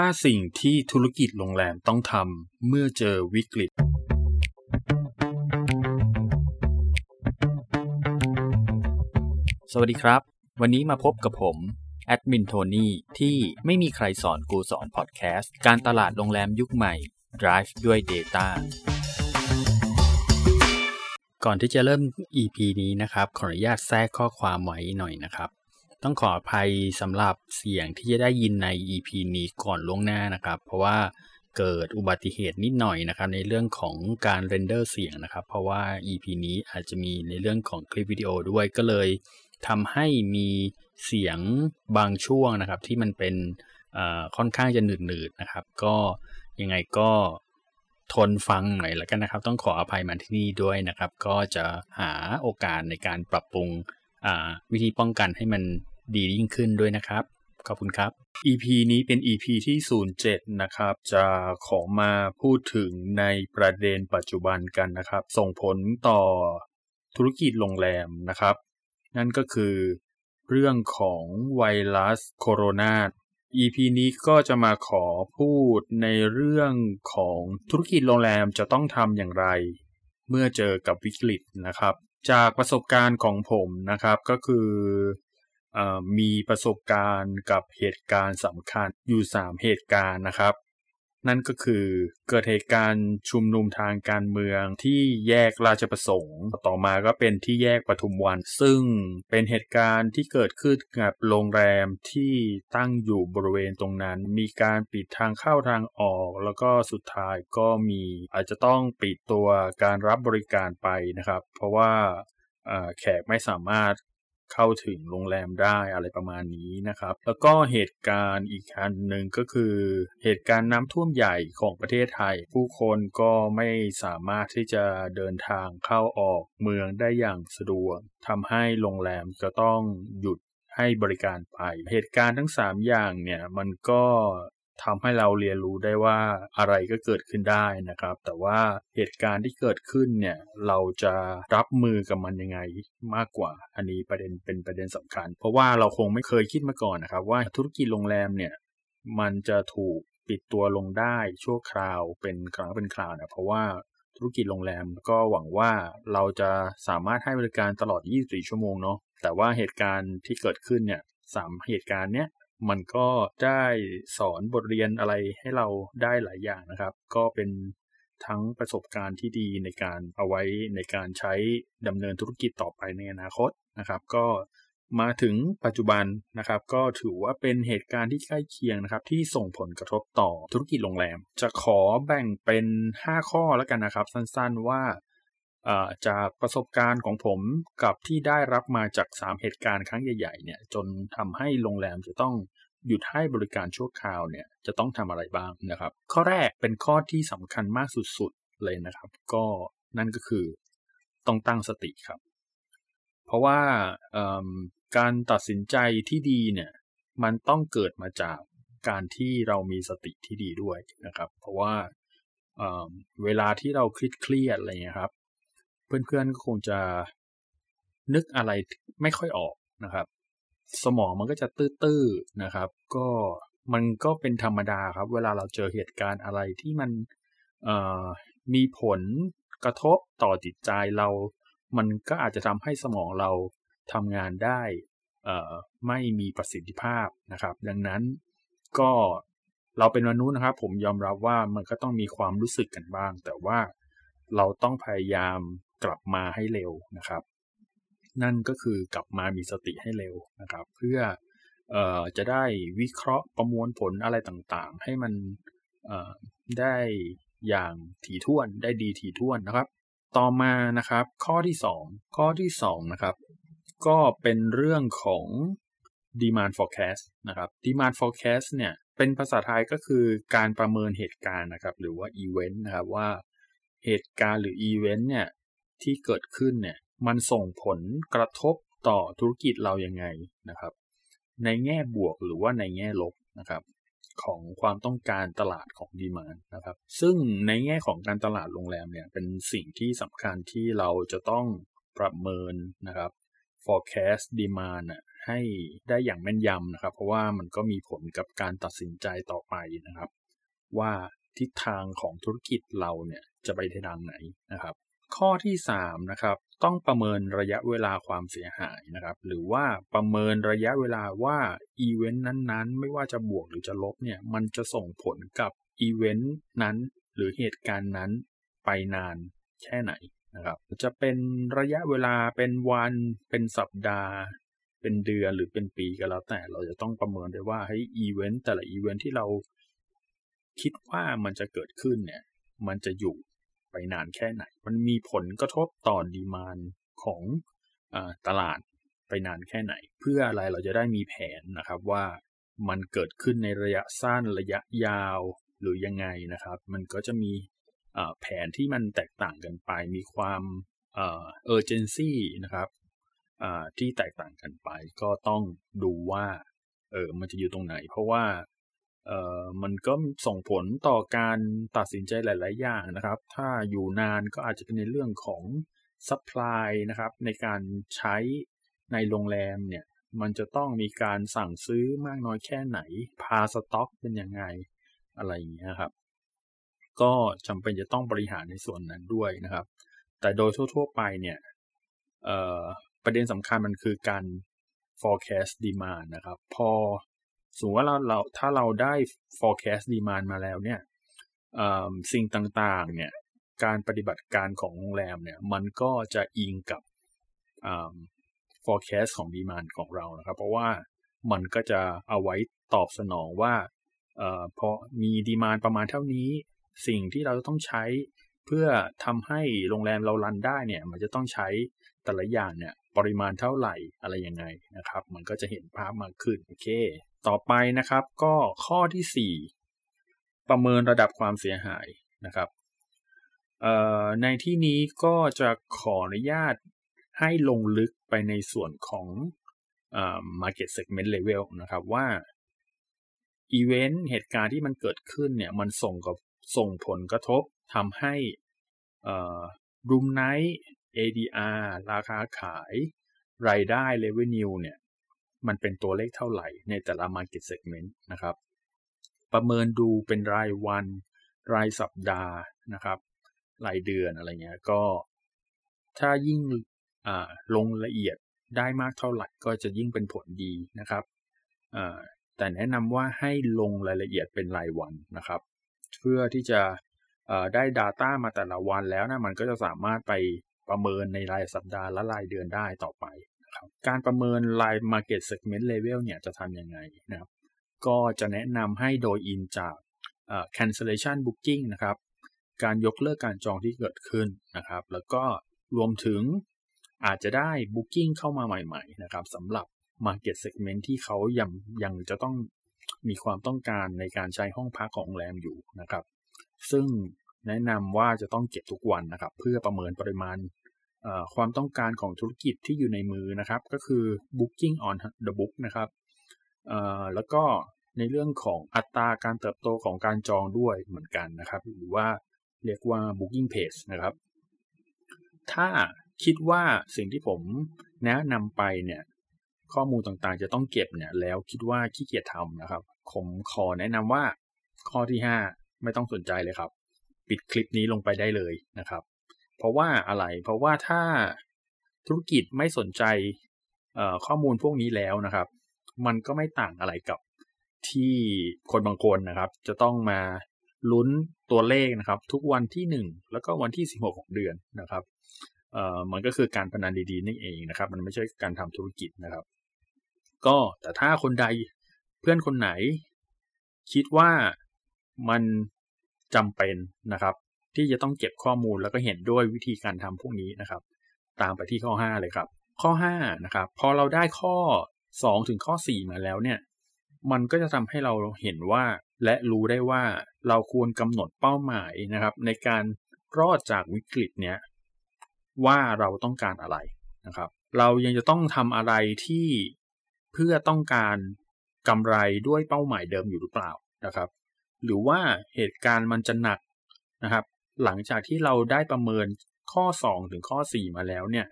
5 สิ่งที่ธุรกิจโรงแรมต้องทำเมื่อเจอวิกฤต สวัสดีครับ วันนี้มาพบกับผม แอดมินโทนี่ที่ไม่มีใครสอนกูสอนพอดแคสต์ การตลาดโรงแรมยุคใหม่ Drive ด้วย Data ก่อนที่จะเริ่ม EP นี้นะครับ ขออนุญาตแทรกข้อความไว้หน่อยนะครับ ต้องขออภัยสำหรับเสียงที่จะได้ยินใน EP นี้ก่อนล่วงหน้านะครับ เพราะว่าเกิดอุบัติเหตุนิดหน่อยนะครับ ในเรื่องของการเรนเดอร์เสียงนะครับ เพราะว่า EP นี้อาจจะมีในเรื่องของคลิปวิดีโอด้วยก็เลยทำให้มีเสียงบางช่วงนะครับ ที่มันเป็นค่อนข้างจะหนืดๆนะครับ ก็ยังไงก็ทนฟังหน่อยแล้วกันนะครับ ต้องขออภัยมาที่นี่ด้วยนะครับ ก็จะหาโอกาสในการปรับปรุงวิธีป้องกันให้มัน ดียิ่งขึ้นด้วยนะครับ ขอบคุณครับ EP นี้เป็น EP ที่ 07 นะครับ จะขอมาพูดถึงในประเด็นปัจจุบันกันนะครับ ส่งผลต่อธุรกิจโรงแรมนะครับ นั่นก็คือเรื่องของไวรัสโคโรนา EP นี้ก็จะมาขอพูดในเรื่องของธุรกิจโรงแรมจะต้องทำอย่างไร เมื่อเจอกับวิกฤตนะครับ จากประสบการณ์ของผมนะครับก็คืออ มีประสบการณ์กับเหตุการณ์สำคัญอยู่ 3 เหตุการณ์นะครับ นั่นก็คือเกิดเหตุการณ์ชุมนุมทางการเมืองที่แยกราชประสงค์ ต่อมาก็เป็นที่แยกปทุมวัน ซึ่งเป็นเหตุการณ์ที่เกิดขึ้นกับโรงแรมที่ตั้งอยู่บริเวณตรงนั้น มีการปิดทางเข้าทางออก แล้วก็สุดท้ายก็มีอาจจะต้องปิดตัวการรับบริการไปนะครับ เพราะว่าแขกไม่สามารถ เข้าถึงโรงแรมได้อะไรประมาณนี้นะครับ แล้วก็เหตุการณ์อีกอันหนึ่งก็คือ เหตุการณ์น้ำท่วมใหญ่ของประเทศไทย ผู้คนก็ไม่สามารถที่จะเดินทางเข้าออกเมืองได้อย่างสะดวกทำให้โรงแรมจะต้องหยุดให้บริการไป เหตุการณ์ทั้ง 3 อย่างเนี่ยมันก็ ทำให้เราเรียนรู้ได้ว่าอะไรก็เกิดขึ้นได้นะครับ แต่ว่าเหตุการณ์ที่เกิดขึ้นเนี่ยเราจะรับมือกับมันยังไงมากกว่า อันนี้ประเด็นเป็นประเด็นสำคัญ เพราะว่าเราคงไม่เคยคิดมาก่อนนะครับ ว่าธุรกิจโรงแรมเนี่ยมันจะถูกปิดตัวลงได้ชั่วคราวเป็นครั้งเป็นคราวนะเพราะว่าธุรกิจโรงแรมก็หวังว่าเราจะสามารถให้บริการตลอด 24 ชั่วโมงเนาะแต่ว่าเหตุการณ์ที่เกิดขึ้นเนี่ยสามเหตุการณ์เนี้ย มันก็ได้สอนบทเรียนอะไรให้เราได้หลายอย่างนะครับ ก็เป็นทั้งประสบการณ์ที่ดีในการเอาไว้ในการใช้ดำเนินธุรกิจต่อไปในอนาคตนะครับ ก็มาถึงปัจจุบันนะครับ ก็ถือว่าเป็นเหตุการณ์ที่ใกล้เคียงนะครับ ที่ส่งผลกระทบต่อธุรกิจโรงแรม จะขอแบ่งเป็น 5 ข้อแล้วกันนะครับ สั้นๆว่า จากประสบการณ์ของผมกับที่ได้รับมาจาก 3 เหตุการณ์ครั้งใหญ่ๆเนี่ยจนทำให้โรงแรมจะต้องหยุดให้บริการชั่วคราวเนี่ยจะต้องทำอะไรบ้างนะครับ ข้อแรกเป็นข้อที่สำคัญมากสุดๆเลยนะครับ ก็นั่นก็คือต้องตั้งสติครับ เพราะว่าการตัดสินใจที่ดีเนี่ยมันต้องเกิดมาจากการที่เรามีสติที่ดีด้วยนะครับ เพราะว่าเวลาที่เราเครียดอะไรเงี้ยครับ เพื่อนๆก็คงจะนึกอะไรไม่ค่อยออกนะครับ สมองมันก็จะตื้อๆนะครับ ก็มันก็เป็นธรรมดาครับ เวลาเราเจอเหตุการณ์อะไรที่มันมีผลกระทบต่อจิตใจเรา มันก็อาจจะทำให้สมองเราทำงานได้ไม่มีประสิทธิภาพนะครับ ดังนั้นก็เราเป็นมนุษย์นะครับ ผมยอมรับว่ามันก็ต้องมีความรู้สึกกันบ้าง แต่ว่าเราต้องพยายาม กลับมาให้เร็วนะครับ นั่นก็คือกลับมามีสติให้เร็วนะครับ เพื่อออจะได้วิเคราะห์ประมวลผลอะไรต่างๆ ให้มันได้อย่างถี่ถ้วนได้ดีถี่ถ้วนนะครับ ต่อมานะครับข้อที่ 2 ข้อที่2นะครับก็เป็นเรื่องของ demand forecast นะครับ demand forecast เนี่ยเป็นภาษาไทยก็คือการประเมินเหตุการณ์นะครับ หรือว่า event นะครับว่าเหตุการณ์หรือ event เนี่ย ที่เกิดขึ้นเนี่ยมันส่งผลกระทบต่อธุรกิจเรายังไงนะครับ ในแง่บวกหรือว่าในแง่ลบนะครับของความต้องการตลาดของดีมานนะครับ ซึ่งในแง่ของการตลาดโรงแรมเนี่ยเป็นสิ่งที่สำคัญที่เราจะต้องประเมินนะครับ forecast demand ให้ได้อย่างแม่นยำนะครับ เพราะว่ามันก็มีผลกับการตัดสินใจต่อไปนะครับ ว่าทิศทางของธุรกิจเราเนี่ยจะไปทางไหนนะครับ ข้อที่ 3 นะครับ ต้องประเมินระยะเวลาความเสียหายนะครับ หรือว่าประเมินระยะเวลาว่าอีเวนต์นั้นๆ ไม่ว่าจะบวกหรือจะลบเนี่ย มันจะส่งผลกับอีเวนต์นั้น หรือเหตุการณ์นั้นไปนานแค่ไหนนะครับ จะเป็นระยะเวลาเป็นวัน เป็นสัปดาห์ เป็นเดือนหรือเป็นปีก็แล้วแต่เราจะต้องประเมินได้ว่าให้อีเวนต์แต่ละอีเวนต์ที่เราคิดว่ามันจะเกิดขึ้นเนี่ย มันจะอยู่ ไปนานแค่ไหน มันมีผลกระทบต่อ demand ของตลาดไปนานแค่ไหน เพื่ออะไรเราจะได้มีแผนนะครับว่ามันเกิดขึ้นในระยะสั้นระยะยาวหรือยังไงนะครับ มันก็จะมีแผนที่มันแตกต่างกันไป มีความ urgency นะครับที่แตกต่างกันไปก็ต้องดูว่าเออมันจะอยู่ตรงไหน เพราะว่า เอ่อมันก็ส่งผลต่อการตัดสินใจหลาย ๆ อย่างนะครับ ถ้าอยู่นานก็อาจจะเป็นในเรื่องของ supply นะครับในการใช้ในโรงแรมเนี่ยมันจะต้องมีการสั่งซื้อมากน้อยแค่ไหน พาสต็อกเป็นยังไงอะไรอย่างเงี้ยครับ ก็จำเป็นจะต้องบริหารในส่วนนั้นด้วยนะครับ แต่โดยทั่ว ๆ ไปเนี่ยประเด็นสำคัญมันคือการ forecast demand นะครับ พอ สมมติว่าเราเราถ้าเราได้ forecast demand มาแล้วเนี่ยสิ่งต่างๆเนี่ยการปฏิบัติการของโรงแรมเนี่ยมันก็จะอิงกับ forecast ของ demand ของเรานะครับ เพราะว่ามันก็จะเอาไว้ตอบสนองว่าพอมีดีมานประมาณเท่านี้ สิ่งที่เราจะต้องใช้เพื่อทำให้โรงแรมเรารันได้เนี่ยมันจะต้องใช้แต่ละอย่างเนี่ยปริมาณเท่าไหร่อะไรยังไงนะครับ มันก็จะเห็นภาพมากขึ้นโอเค ต่อไปนะครับก็ข้อที่ 4 ประเมินระดับความเสียหายนะครับในที่นี้ก็จะขออนุญาตให้ลงลึกไปในส่วนของ market segment level นะครับว่าอีเวนต์เหตุการณ์ที่มันเกิดขึ้นเนี่ยมันส่งกับส่งผลกระทบทำให้รูมไนท์ ADR ราคาขาย รายได้ revenue เนี่ย มันเป็นตัวเลขเท่าไหร่ในแต่ละ Market Segment นะครับ ประเมินดูเป็นรายวัน รายสัปดาห์นะครับ รายเดือนอะไรเงี้ยก็ ถ้ายิ่งลงละเอียดได้มากเท่าไหร่ก็จะยิ่งเป็นผลดีนะครับแต่แนะนำว่าให้ลงรายละเอียดเป็นรายวันนะครับ เพื่อที่จะได้ Data มาแต่ละวันแล้วนะมันก็จะสามารถไปประเมินในรายสัปดาห์และรายเดือนได้ต่อไป การประเมินราย Market Segment Level เนี่ยจะทำยังไงนะครับ ก็จะแนะนำให้โดยอินจาก cancellation booking นะครับ การยกเลิกการจองที่เกิดขึ้นนะครับ แล้วก็รวมถึงอาจจะได้ booking เข้ามาใหม่ ๆ นะครับสำหรับ market segment ที่เขายังยังจะต้องมีความต้องการในการใช้ห้องพักของโรงแรมอยู่นะครับ ซึ่งแนะนำว่าจะต้องเก็บทุกวันนะครับ เพื่อประเมินปริมาณ ความต้องการของธุรกิจที่อยู่ในมือนะครับ ก็คือ booking on the book นะครับแล้วก็ในเรื่องของอัตราการเติบโตของการจองด้วยเหมือนกันนะครับ หรือว่าเรียกว่า booking page นะครับ ถ้าคิดว่าสิ่งที่ผมแนะนำไปเนี่ยข้อมูลต่างๆ จะต้องเก็บเนี่ยแล้วคิดว่าขี้เกียจทำนะครับ ผมขอแนะนำว่าข้อที่ 5 ไม่ต้องสนใจเลยครับ ปิดคลิปนี้ลงไปได้เลยนะครับ เพราะว่าอะไร เพราะว่าถ้าธุรกิจไม่สนใจข้อมูลพวกนี้แล้วนะครับ มันก็ไม่ต่างอะไรกับที่คนบางคนนะครับ จะต้องมาลุ้นตัวเลขนะครับ ทุกวันที่ 1 แล้วก็วันที่ 16 ของเดือนนะครับเอ่อมันก็คือการพนันดีๆ นี่เองนะครับ มันไม่ใช่การทำธุรกิจนะครับ ก็แต่ถ้าคนใดเพื่อนคนไหน คิดว่ามันจำเป็นนะครับ ที่จะต้องเก็บข้อมูลแล้วก็เห็นด้วยวิธีการทำพวกนี้นะครับ ตามไปที่ข้อ 5 เลยครับ ข้อ5นะครับพอเราได้ข้อ 2 ถึงข้อ 4 มาแล้วเนี่ยมันก็จะทำให้เราเห็นว่า และรู้ได้ว่าเราควรกำหนดเป้าหมายนะครับ ในการรอดจากวิกฤตเนี้ยว่าเราต้องการอะไรนะครับ เรายังจะต้องทำอะไรที่เพื่อต้องการกำไรด้วยเป้าหมายเดิมอยู่หรือเปล่านะครับ หรือว่าเหตุการณ์มันจะหนักนะครับ หลังจากที่เราได้ประเมินข้อ 2 ถึงข้อ 4 มาแล้วเนี่ย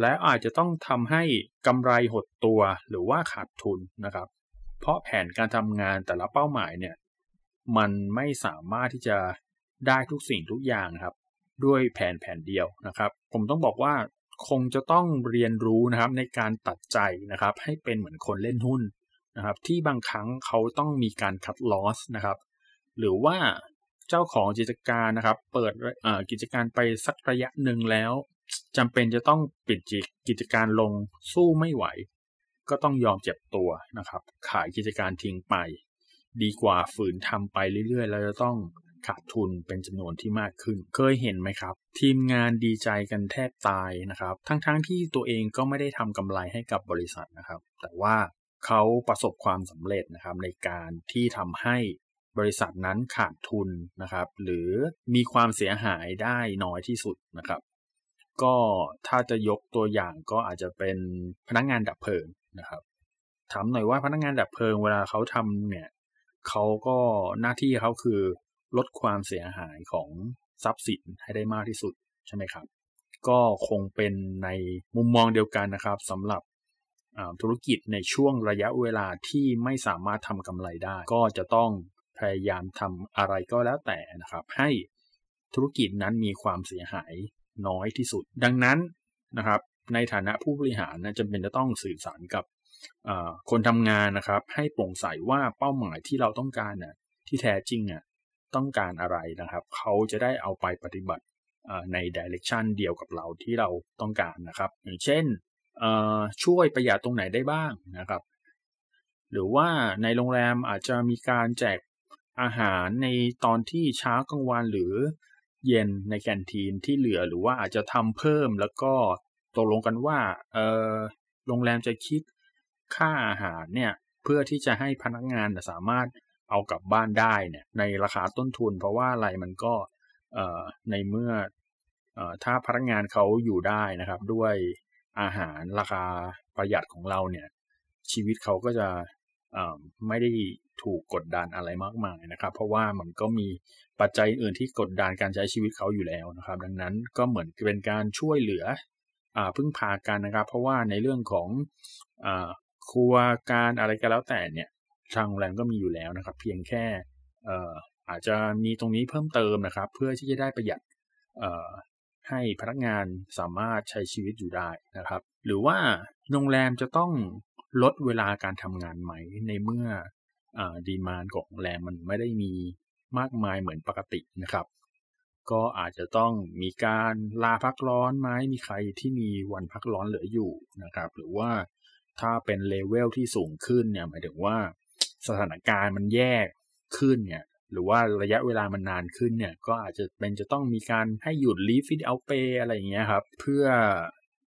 และอาจจะต้องทำให้กำไรหดตัวหรือว่าขาดทุนนะครับ เพราะแผนการทำงานแต่ละเป้าหมายเนี่ย มันไม่สามารถที่จะได้ทุกสิ่งทุกอย่างครับ ด้วยแผนแผนเดียวนะครับ ผมต้องบอกว่าคงจะต้องเรียนรู้นะครับในการตัดใจนะครับ ให้เป็นเหมือนคนเล่นหุ้นนะครับ ที่บางครั้งเขาต้องมีการคัดลอสนะครับ หรือว่า เจ้าของกิจการนะครับ เปิดกิจการไปสักระยะหนึ่งแล้วจำเป็นจะต้องปิดกิจการลงสู้ไม่ไหว ก็ต้องยอมเจ็บตัวนะครับ ขายกิจการทิ้งไป ดีกว่าฝืนทำไปเรื่อยๆ แล้วจะต้องขาดทุนเป็นจำนวนที่มากขึ้น เคยเห็นไหมครับ ทีมงานดีใจกันแทบตายนะครับ ทั้งๆทที่ตัวเองก็ไม่ได้ทำกำไรให้กับบริษัทนะครับ แต่ว่าเขาประสบความสำเร็จนะครับในการที่ทำให้ บริษัทนั้นขาดทุนนะครับ หรือมีความเสียหายได้น้อยที่สุดนะครับ ก็ถ้าจะยกตัวอย่างก็อาจจะเป็นพนักงงานดับเพลิงนะครับถามหน่อยว่าพนักงงานดับเพลิงเวลาเขาทำเนี่ยเขาก็หน้าที่เขาคือลดความเสียหายของทรัพย์สินให้ได้มากที่สุดใช่ไหมครับ ก็คงเป็นในมุมมองเดียวกันนะครับสำหรับธุรกิจในช่วงระยะเวลาที่ไม่สามารถทำกำไรได้ ก็จะต้อง พยายามทำอะไรก็แล้วแต่นะครับ ให้ธุรกิจนั้นมีความเสียหายน้อยที่สุด ดังนั้นนะครับ ในฐานะผู้บริหารนะจำเป็นจะต้องสื่อสารกับคนทำงานนะครับ ให้โปร่งใสว่าเป้าหมายที่เราต้องการน่ะที่แท้จริงอะต้องการอะไรนะครับ เขาจะได้เอาไปปฏิบัติในดิเรกชันเดียวกับเราที่เราต้องการนะครับ อย่างเช่นช่วยประหยัดตรงไหนได้บ้างนะครับ หรือว่าในโรงแรมอาจจะมีการแจก อาหารในตอนที่เช้ากลางวันหรือเย็นในแคนทีนที่เหลือหรือว่าอาจจะทำเพิ่มแล้วก็ตกลงกันว่าเออโรงแรมจะคิดค่าอาหารเนี่ยเพื่อที่จะให้พนักงานสามารถเอากลับบ้านได้เนี่ยในราคาต้นทุน เพราะว่าอะไรมันก็ในเมื่อถ้าพนักงานเขาอยู่ได้นะครับ ด้วยอาหารราคาประหยัดของเราเนี่ยชีวิตเขาก็จะ ไม่ได้ถูกกดดันอะไรมากมายนะครับ เพราะว่ามันก็มีปัจจัยอื่นที่กดดันการใช้ชีวิตเขาอยู่แล้วนะครับ ดังนั้นก็เหมือนเป็นการช่วยเหลืออพึ่งพากันนะครับ เพราะว่าในเรื่องของอครัวการอะไรก็แล้วแต่เนี่ยทางโรงแรมก็มีอยู่แล้วนะครับ เพียงแค่อาจจะมีตรงนี้เพิ่มเติมนะครับ เพื่อที่จะได้ประหยัดให้พนักงานสามารถใช้ชีวิตอยู่ได้นะครับ หรือว่าโรงแรมจะต้อง ลดเวลาการทำงานไหมในเมื่อ demand ของโรงแรมมันไม่ได้มีมากมายเหมือนปกตินะครับ ก็อาจจะต้องมีการลาพักร้อนไหมมีใครที่มีวันพักร้อนเหลืออยู่นะครับ หรือว่าถ้าเป็นเลเวลที่สูงขึ้นเนี่ยหมายถึงว่าสถานการณ์มันแย่ขึ้นเนี่ยหรือว่าระยะเวลามันนานขึ้นเนี่ยก็อาจจะเป็นจะต้องมีการให้หยุด leave without payอะไรอย่างเงี้ยครับ เพื่อ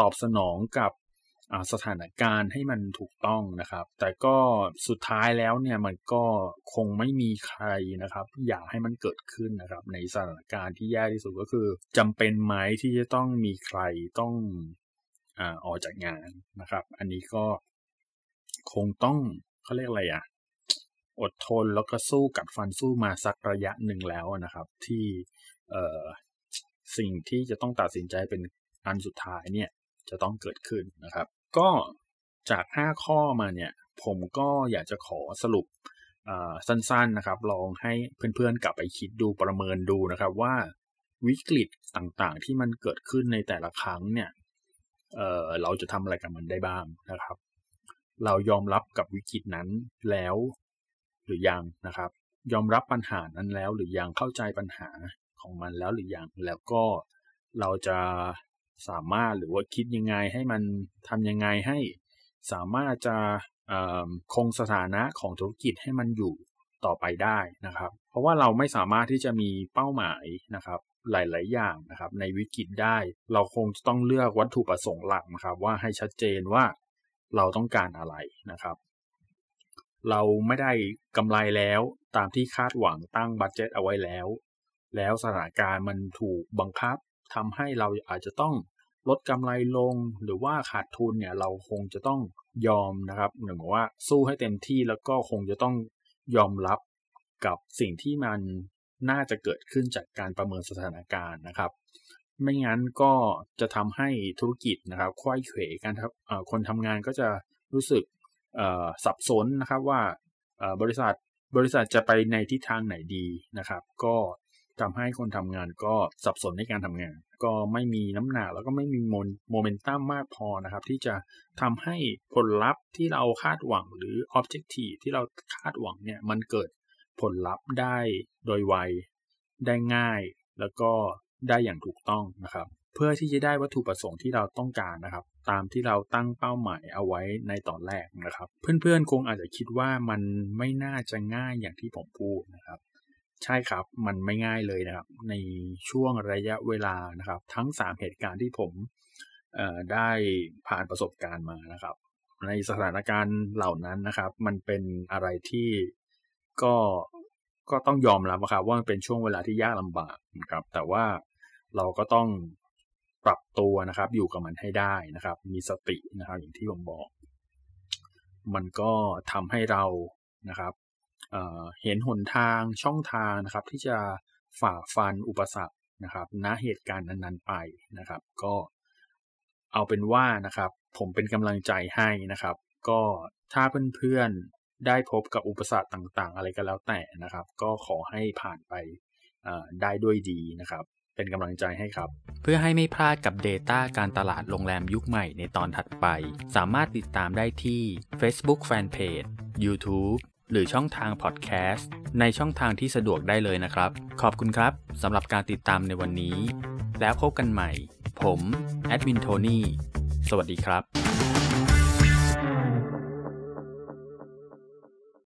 ตอบสนองกับ สถานการณ์ให้มันถูกต้องนะครับ แต่ก็สุดท้ายแล้วเนี่ยมันก็คงไม่มีใครนะครับ อยากให้มันเกิดขึ้นนะครับ ในสถานการณ์ที่แย่ที่สุดก็คือจำเป็นไหมที่จะต้องมีใครต้องอออกจากงานนะครับ อันนี้ก็คงต้องเขาเรียกอะไรอะ่ะอดทนแล้วก็สู้กัดฟันสู้มาสักระยะหนึ่งแล้วนะครับ ที่เสิ่งที่จะต้องตัดสินใจเป็นอันสุดท้ายเนี่ยจะต้องเกิดขึ้นนะครับ ก็จาก 5 ข้อมาเนี่ย ผมก็อยากจะขอสรุปสั้นๆนะครับ ลองให้เพื่อนๆกลับไปคิดดูประเมินดูนะครับว่าวิกฤตต่างๆ ที่มันเกิดขึ้นในแต่ละครั้งเนี่ยเเราจะทำอะไรกับมันได้บ้างนะครับ เรายอมรับกับวิกฤตนั้นแล้วหรือยังนะครับ ยอมรับปัญหานั้นแล้วหรือยังเข้าใจปัญหาของมันแล้วหรือยังแล้วก็เราจะ สามารถหรือว่าคิดยังไงให้มันทำยังไงให้สามารถจะคงสถานะของธุรกิจให้มันอยู่ต่อไปได้นะครับ เพราะว่าเราไม่สามารถที่จะมีเป้าหมายนะครับหลาย ๆ อย่างนะครับ ในวิกฤตได้ เราคงจะต้องเลือกวัตถุประสงค์หลักนะครับ ว่าให้ชัดเจนว่าเราต้องการอะไรนะครับ เราไม่ได้กำไรแล้วตามที่คาดหวังตั้งบัตเจ็ตเอาไว้แล้ว แล้วสถานการณ์มันถูกบังคับทำให้เราอาจจะต้อง ลดกำไรลงหรือว่าขาดทุนเนี่ยเราคงจะต้องยอมนะครับหนึ่งว่าสู้ให้เต็มที่แล้วก็คงจะต้องยอมรับกับสิ่งที่มันน่าจะเกิดขึ้นจากการประเมินสถานการณ์นะครับ ไม่งั้นก็จะทำให้ธุรกิจนะครับควยเขวกันครับคนทำงานก็จะรู้สึกสับสนนะครับว่าบริษัทบริษัทจะไปในทิศทางไหนดีนะครับ ก็ทำให้คนทำงานก็สับสนในการทำงาน ก็ไม่มีน้ำหนักแล้วก็ไม่มีโมเมนตัมมากพอนะครับ ที่จะทำให้ผลลัพธ์ที่เราคาดหวังหรือ objective ที่เราคาดหวังเนี่ยมันเกิดผลลัพธ์ได้โดยไวได้ง่าย แล้วก็ได้อย่างถูกต้องนะครับ เพื่อที่จะได้วัตถุประสงค์ที่เราต้องการนะครับ ตามที่เราตั้งเป้าหมายเอาไว้ในตอนแรกนะครับ เพื่อนๆคงอาจจะคิดว่ามันไม่น่าจะง่ายอย่างที่ผมพูดนะครับ ใช่ครับ มันไม่ง่ายเลยนะครับ ในช่วงระยะเวลานะครับ ทั้ง 3 เหตุการณ์ที่ผมได้ผ่านประสบการณ์มานะครับ ในสถานการณ์เหล่านั้นนะครับ มันเป็นอะไรที่ก็ก็ต้องยอมรับครับว่ามันเป็นช่วงเวลาที่ยากลำบากนะครับ แต่ว่าเราก็ต้องปรับตัวนะครับ อยู่กับมันให้ได้นะครับ มีสตินะครับ อย่างที่ผมบอก มันก็ทำให้เรานะครับ เห็นหนทางช่องทางนะครับ ที่จะฝ่าฟันอุปสรรคนะครับณเหตุการณ์นั้นๆไปนะครับ ก็เอาเป็นว่านะครับ ผมเป็นกำลังใจให้นะครับ ก็ถ้าเพื่อนๆได้พบกับอุปสรรคต่างๆ อะไรก็แล้วแต่นะครับ ก็ขอให้ผ่านไปได้ด้วยดีนะครับเป็นกำลังใจให้ครับ เพื่อให้ไม่พลาดกับ Data การตลาดโรงแรมยุคใหม่ในตอนถัดไป สามารถติดตามได้ที่ Facebook Fanpage YouTube หรือช่องทางพอดแคสต์ในช่องทางที่สะดวกได้เลยนะครับ ขอบคุณครับสำหรับการติดตามในวันนี้ แล้วพบกันใหม่ ผม แอดวินโทนี่ สวัสดีครับ